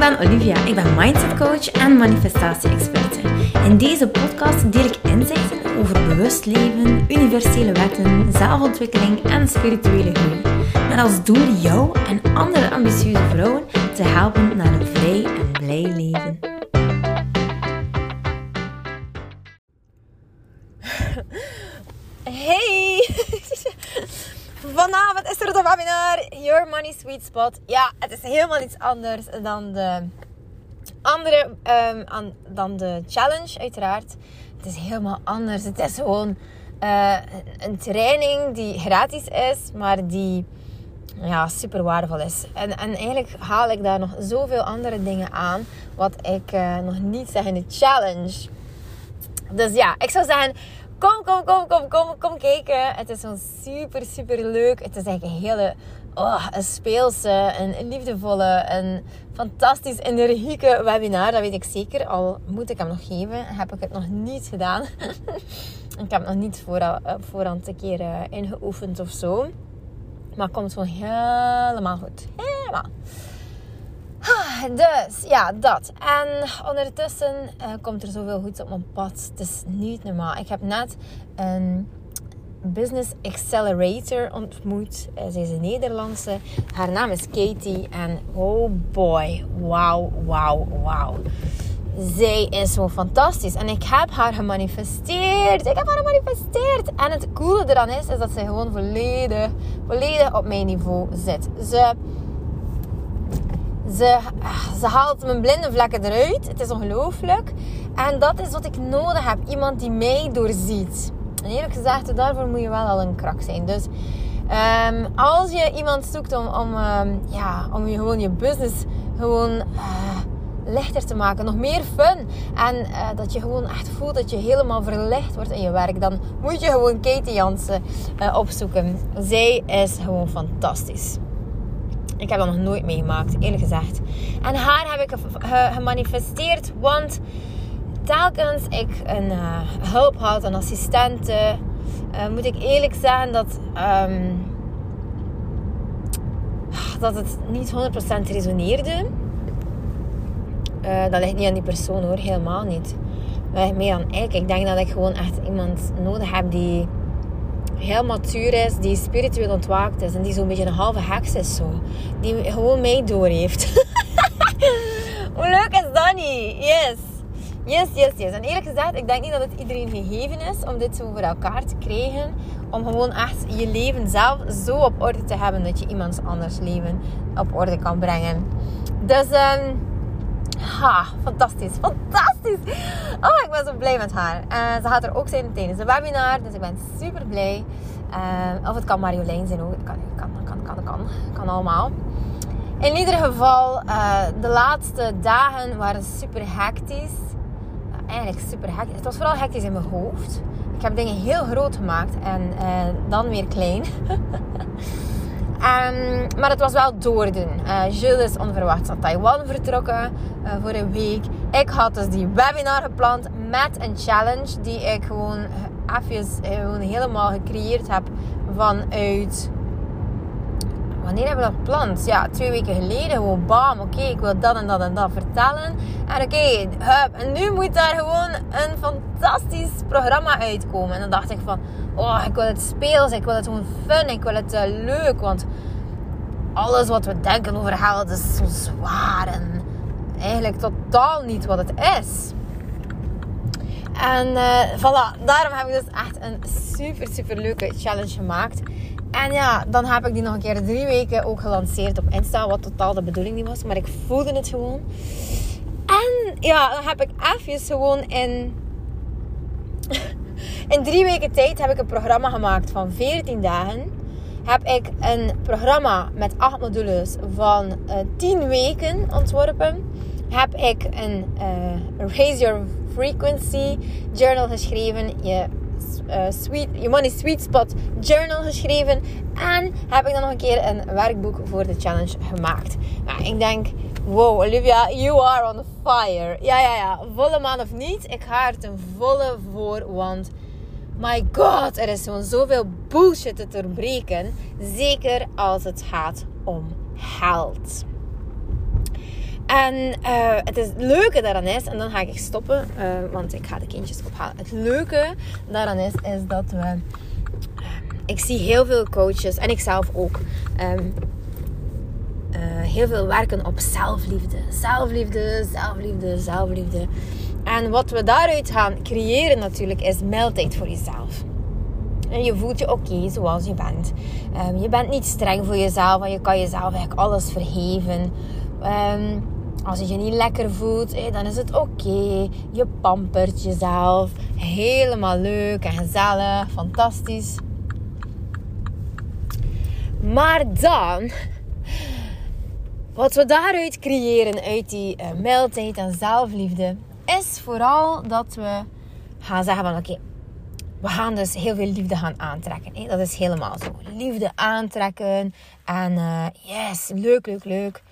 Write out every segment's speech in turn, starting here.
ben Olivia. Ik ben mindset coach en manifestatie-experte. In deze podcast deel ik inzichten over bewust leven, universele wetten, zelfontwikkeling en spirituele groei. Met als doel jou en andere ambitieuze vrouwen te helpen naar een Sweet Spot. Ja, het is helemaal iets anders dan de andere, um, dan de challenge uiteraard. Het is helemaal anders. Het is gewoon uh, een training die gratis is, maar die ja, super waardevol is. En, en eigenlijk haal ik daar nog zoveel andere dingen aan, wat ik uh, nog niet zeg in de challenge. Dus ja, ik zou zeggen, Kom, kom, kom, kom, kom, kom kijken. Het is zo'n super, super leuk. Het is eigenlijk een hele oh, een speelse, een liefdevolle, een fantastisch energieke webinar. Dat weet ik zeker. Al moet ik hem nog geven, heb ik het nog niet gedaan. ik heb nog niet voorhand, eh, voorhand een keer uh, ingeoefend of zo. Maar het komt gewoon helemaal goed. Helemaal. Dus ja, dat. En ondertussen uh, komt er zoveel goeds op mijn pad. Het is niet normaal. Ik heb net een business accelerator ontmoet. Uh, zij is een Nederlandse. Haar naam is Katie. En oh boy, wauw, wauw, wauw. Zij is zo fantastisch. En ik heb haar gemanifesteerd. Ik heb haar gemanifesteerd. En het coole eraan is, is dat zij gewoon volledig, volledig op mijn niveau zit. Ze ze, ze haalt mijn blinde vlekken eruit. Het is ongelooflijk. En dat is wat ik nodig heb. Iemand die mij doorziet. En eerlijk gezegd, daarvoor moet je wel al een krak zijn. Dus um, als je iemand zoekt om, om, um, ja, om je gewoon je business gewoon uh, lichter te maken. Nog meer fun. En uh, dat je gewoon echt voelt dat je helemaal verlicht wordt in je werk. Dan moet je gewoon Katie Jansen uh, opzoeken. Zij is gewoon fantastisch. Ik heb dat nog nooit meegemaakt, eerlijk gezegd. En haar heb ik gemanifesteerd, want telkens ik een uh, hulp had, een assistente, uh, moet ik eerlijk zeggen dat, um, dat het niet 100% resoneerde. Uh, dat ligt niet aan die persoon hoor, helemaal niet. Dat ligt meer aan ik. Ik denk dat ik gewoon echt iemand nodig heb die heel matuur is, die spiritueel ontwaakt is en die zo'n beetje een halve heks is zo. Die gewoon mij door heeft. Hoe leuk is dat niet? Yes. Yes, yes, yes. En eerlijk gezegd, ik denk niet dat het iedereen gegeven is om dit zo voor elkaar te krijgen. Om gewoon echt je leven zelf zo op orde te hebben dat je iemands anders leven op orde kan brengen. Dus um, Ha, fantastisch, fantastisch. Oh, ik ben zo blij met haar. Uh, ze gaat er ook zijn tijdens de webinar, dus ik ben super blij. Uh, of het kan Marjolein zijn ook. Kan, kan, kan, kan, kan, kan allemaal. In ieder geval, uh, de laatste dagen waren super hectisch. Eigenlijk super hectisch. Het was vooral hectisch in mijn hoofd. Ik heb dingen heel groot gemaakt en uh, dan weer klein. Um, maar het was wel doordoen. Uh, Jules is onverwachts naar Taiwan vertrokken uh, voor een week. Ik had dus die webinar gepland met een challenge die ik gewoon even gewoon helemaal gecreëerd heb vanuit. Wanneer hebben we dat gepland? Ja, twee weken geleden. Gewoon bam, oké, ik wil dat en dat en dat vertellen. En oké. En nu moet daar gewoon een fantastisch programma uitkomen. En dan dacht ik van oh, ik wil het speels, ik wil het gewoon fun, ik wil het uh, leuk. Want alles wat we denken over geld is zo zwaar en eigenlijk totaal niet wat het is. En uh, voilà, daarom heb ik dus echt een super, super leuke challenge gemaakt. En ja, dan heb ik die nog een keer drie weken ook gelanceerd op Insta, wat totaal de bedoeling niet was. Maar ik voelde het gewoon. En ja, dan heb ik even gewoon in in drie weken tijd heb ik een programma gemaakt van 14 dagen. Heb ik een programma met acht modules van uh, eh, 10 weken ontworpen. Heb ik een uh, Raise Your Frequency journal geschreven. Je, uh, sweet, je Money Sweet Spot journal geschreven. En heb ik dan nog een keer een werkboek voor de challenge gemaakt. Nou, ik denk, wow Olivia, you are on fire. Ja, ja, ja. Volle maan of niet. Ik ga er ten volle voor, want my god, er is gewoon zoveel bullshit te doorbreken. Zeker als het gaat om geld. En uh, het, is, het leuke daaraan is, en dan ga ik stoppen, uh, want ik ga de kindjes ophalen. Het leuke daaraan is, is dat we. Uh, ik zie heel veel coaches, en ik zelf ook, um, heel veel werken op zelfliefde. Zelfliefde, zelfliefde, zelfliefde. En wat we daaruit gaan creëren natuurlijk, is meldtijd voor jezelf. En je voelt je oké zoals je bent. Um, je bent niet streng voor jezelf, en je kan jezelf eigenlijk alles vergeven. Um, als je je niet lekker voelt, dan is het oké. Je pampert jezelf. Helemaal leuk en gezellig. Fantastisch. Maar dan, wat we daaruit creëren, uit die uh, mildheid en zelfliefde, is vooral dat we gaan zeggen van oké, we gaan dus heel veel liefde gaan aantrekken. Dat is helemaal zo. Liefde aantrekken en uh, yes, leuk, leuk, leuk.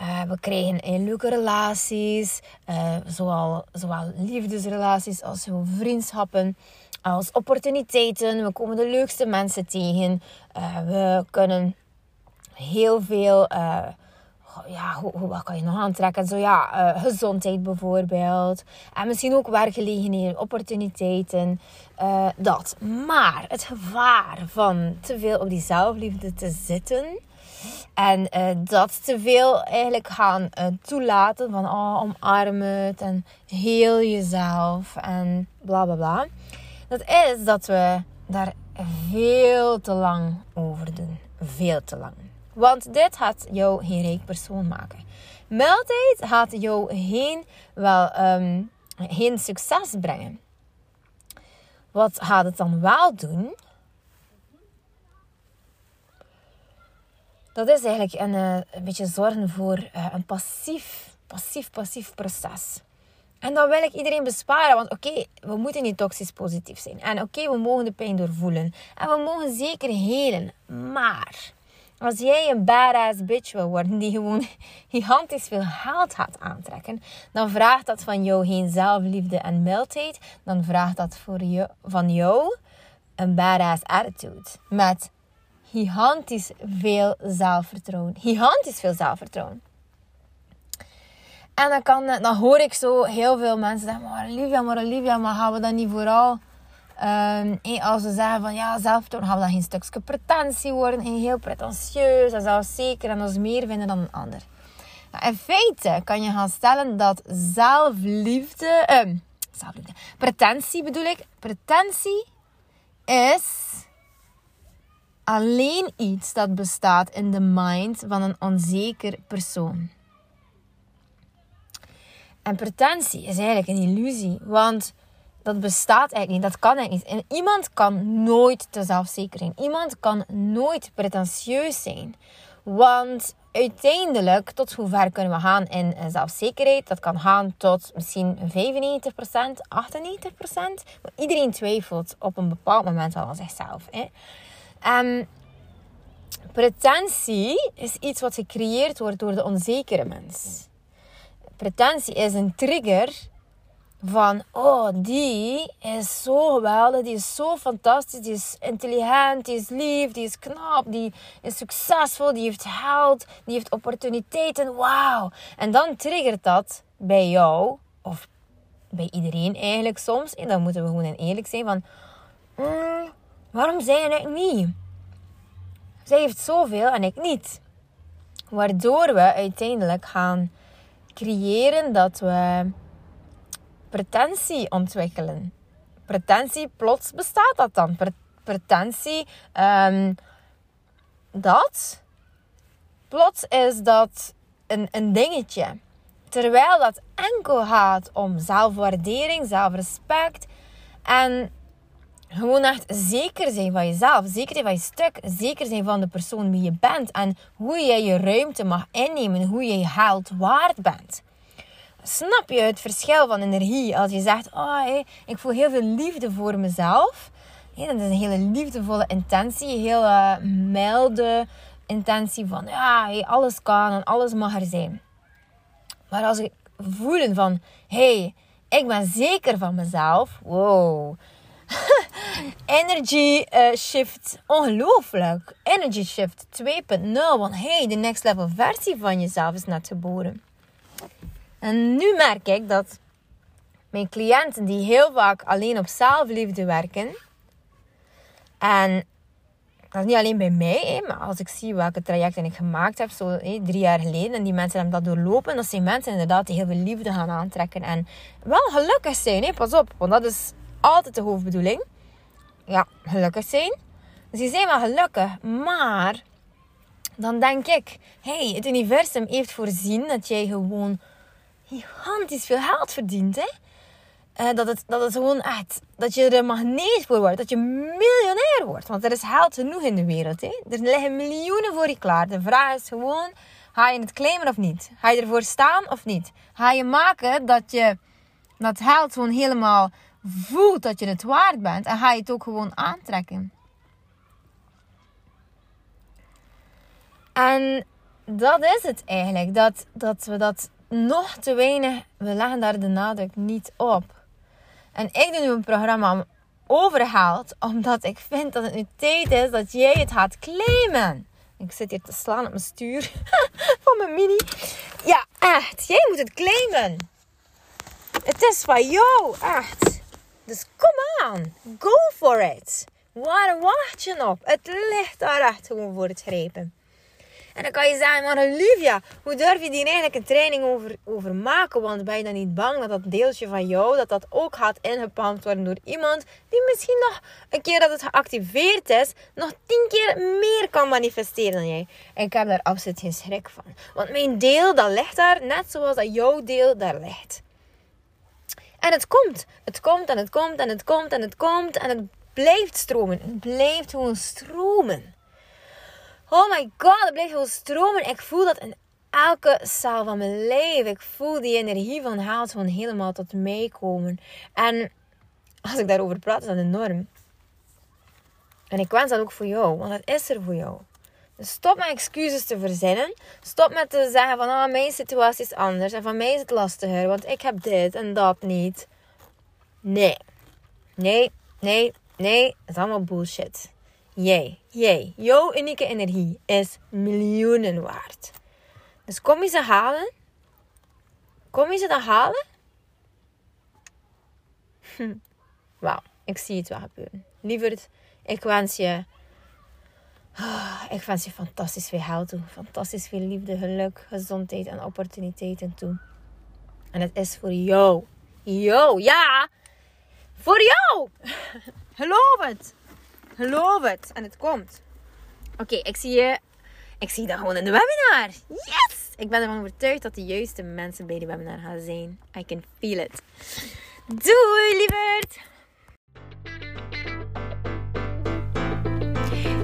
Uh, we krijgen leuke relaties, uh, zowel, zowel liefdesrelaties als vriendschappen, als opportuniteiten. We komen de leukste mensen tegen. Uh, we kunnen heel veel, ja, hoe, hoe, wat kan je nog aantrekken? Zo ja, gezondheid bijvoorbeeld. En misschien ook werkgelegenheden, opportuniteiten. dat. Maar het gevaar van te veel op die zelfliefde te zitten en uh, dat te veel eigenlijk gaan uh, toelaten van oh, omarm het en heel jezelf en bla bla bla. Dat is dat we daar veel te lang over doen. Veel te lang. Want dit gaat jou geen rijk persoon maken. Mildheid gaat jou geen, wel, um, geen succes brengen. Wat gaat het dan wel doen? Dat is eigenlijk een, eh, een beetje zorgen voor uh, een passief, passief, passief proces. En dat wil ik iedereen besparen. Want oké, we moeten niet toxisch positief zijn. En oké, we mogen de pijn doorvoelen. En we mogen zeker helen. Maar als jij een badass bitch wil worden die gewoon gigantisch veel geld gaat aantrekken, dan vraagt dat van jou geen zelfliefde en mildheid. Dan vraagt dat voor je, van jou een badass attitude. Met gigantisch veel zelfvertrouwen. Gigantisch veel zelfvertrouwen. En dan, kan, dan hoor ik zo heel veel mensen zeggen, maar Olivia, maar Olivia, maar gaan we dan niet vooral... Um, als ze zeggen van ja, zelfvertrouwen, gaan we dan geen stukje pretentie worden. En heel pretentieus en zelfzeker en ons meer vinden dan een ander. Nou, in feite kan je gaan stellen dat zelfliefde... Uh, zelfliefde. Pretentie bedoel ik. Pretentie is alleen iets dat bestaat in de mind van een onzeker persoon. En pretentie is eigenlijk een illusie, want dat bestaat eigenlijk niet, dat kan eigenlijk niet. En iemand kan nooit te zelfzeker zijn. Iemand kan nooit pretentieus zijn. Want uiteindelijk, tot hoe ver kunnen we gaan in zelfzekerheid? Dat kan gaan tot misschien 95%, 98%. Maar iedereen twijfelt op een bepaald moment wel aan zichzelf. Hè? Um, pretentie is iets wat gecreëerd wordt door de onzekere mens. Pretentie is een trigger van, oh, die is zo geweldig, die is zo fantastisch, die is intelligent, die is lief, die is knap, die is succesvol, die heeft geld, die heeft opportuniteiten, wauw. En dan triggert dat bij jou, of bij iedereen eigenlijk soms, en dan moeten we gewoon eerlijk zijn van, mm, Waarom zei ik niet? Zij heeft zoveel en ik niet. Waardoor we uiteindelijk gaan creëren dat we pretentie ontwikkelen. Pretentie, plots bestaat dat dan. pretentie, um, dat. Plots is dat een, een dingetje. Terwijl dat enkel gaat om zelfwaardering, zelfrespect en gewoon echt zeker zijn van jezelf. Zeker zijn van je stuk. Zeker zijn van de persoon wie je bent. En hoe jij je ruimte mag innemen. Hoe je je waard bent. Snap je het verschil van energie als je zegt: Oh, hey, ik voel heel veel liefde voor mezelf. Dat is een hele liefdevolle intentie. Een hele milde intentie van: Ja, alles kan en alles mag er zijn. Maar als ik voelen van: Hey, ik ben zeker van mezelf. Wow Energy uh, shift, ongelooflijk. Energy shift 2.0. Want hey, de next level versie van jezelf is net geboren. En nu merk ik dat mijn cliënten die heel vaak alleen op zelfliefde werken. En dat is niet alleen bij mij, maar als ik zie welke trajecten ik gemaakt heb, zo drie jaar geleden, en die mensen hebben dat doorlopen, dat zijn mensen inderdaad die heel veel liefde gaan aantrekken en wel gelukkig zijn, pas op, want dat is altijd de hoofdbedoeling. Ja, gelukkig zijn. Dus die zijn wel gelukkig, maar dan denk ik, hey, het universum heeft voorzien dat jij gewoon gigantisch veel geld verdient, hè? Uh, dat, het, dat het gewoon echt, dat je er een magneet voor wordt, dat je miljonair wordt. Want er is geld genoeg in de wereld. Hè? Er liggen miljoenen voor je klaar. De vraag is gewoon, ga je het claimen of niet? Ga je ervoor staan of niet? Ga je maken dat je dat geld gewoon helemaal voelt dat je het waard bent en ga je het ook gewoon aantrekken? En dat is het eigenlijk. Dat, dat we dat nog te weinig, we leggen daar de nadruk niet op. En ik doe nu een programma overhaald, omdat ik vind dat het nu tijd is dat jij het gaat claimen. Ik zit hier te slaan op mijn stuur van mijn mini. Ja, echt. Jij moet het claimen. Het is van jou, echt. Dus kom aan. Go for it. Waar wacht je op? Het ligt daar echt gewoon voor het grepen. En dan kan je zeggen, maar Olivia, hoe durf je die eigenlijk een training over, over maken? Want ben je dan niet bang dat dat deeltje van jou, dat dat ook gaat ingepalmd worden door iemand die misschien nog een keer dat het geactiveerd is, nog tien keer meer kan manifesteren dan jij? En ik heb daar absoluut geen schrik van. Want mijn deel, dat ligt daar, net zoals dat jouw deel daar ligt. En het komt. Het komt en het komt en het komt en het komt en het blijft stromen. Het blijft gewoon stromen. Oh my god, het blijft gewoon stromen. Ik voel dat in elke cel van mijn leven. Ik voel die energie van haalt gewoon helemaal tot mij komen. En als ik daarover praat, is dat enorm. En ik wens dat ook voor jou, want het is er voor jou. Stop met excuses te verzinnen. Stop met te zeggen van oh, mijn situatie is anders en van mij is het lastiger, want ik heb dit en dat niet. Nee. Nee, nee, nee. Het is allemaal bullshit. Jij, jij, jouw unieke energie is miljoenen waard. Dus kom je ze halen? Kom je ze dan halen? Hm. Wauw, ik zie het wel gebeuren. Lieverd, ik wens je... Oh, ik wens je fantastisch veel geld toe. Fantastisch veel liefde, geluk, gezondheid en opportuniteiten toe. En het is voor jou. Jou, ja! Voor jou! Geloof het! Geloof het. En het komt. Oké, ik zie je. Ik zie je dan gewoon in de webinar. Yes! Ik ben ervan overtuigd dat de juiste mensen bij die webinar gaan zijn. I can feel it. Doei, lieverd!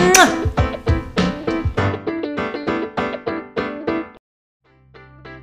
うん。